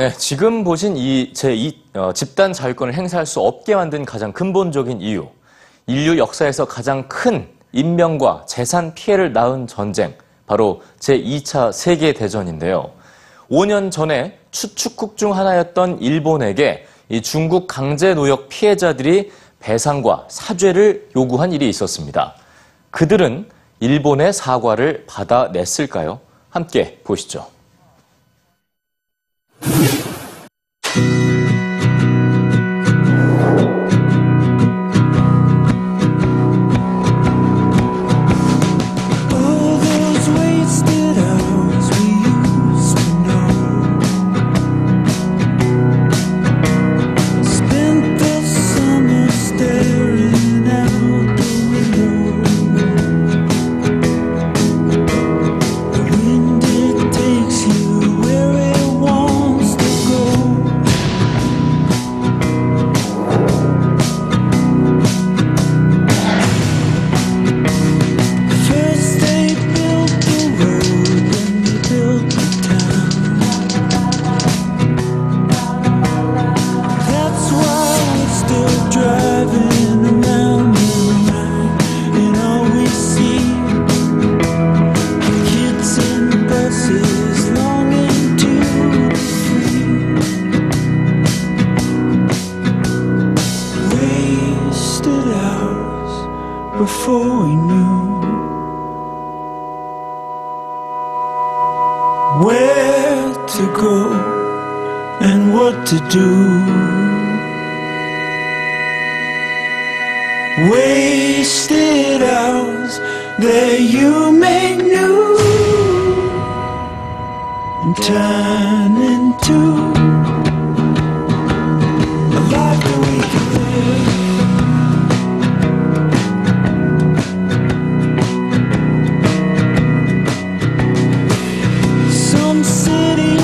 네, 지금 보신 이 제2 어, 집단 자율권을 행사할 수 없게 만든 가장 근본적인 이유. 인류 역사에서 가장 큰 인명과 재산 피해를 낳은 전쟁, 바로 제2차 세계 대전인데요. 5년 전에 추축국 중 하나였던 일본에게 이 중국 강제 노역 피해자들이 배상과 사죄를 요구한 일이 있었습니다. 그들은 일본의 사과를 받아냈을까요? 함께 보시죠. Before we knew. where to go and what to do. Wasted hours that you make new and turn city.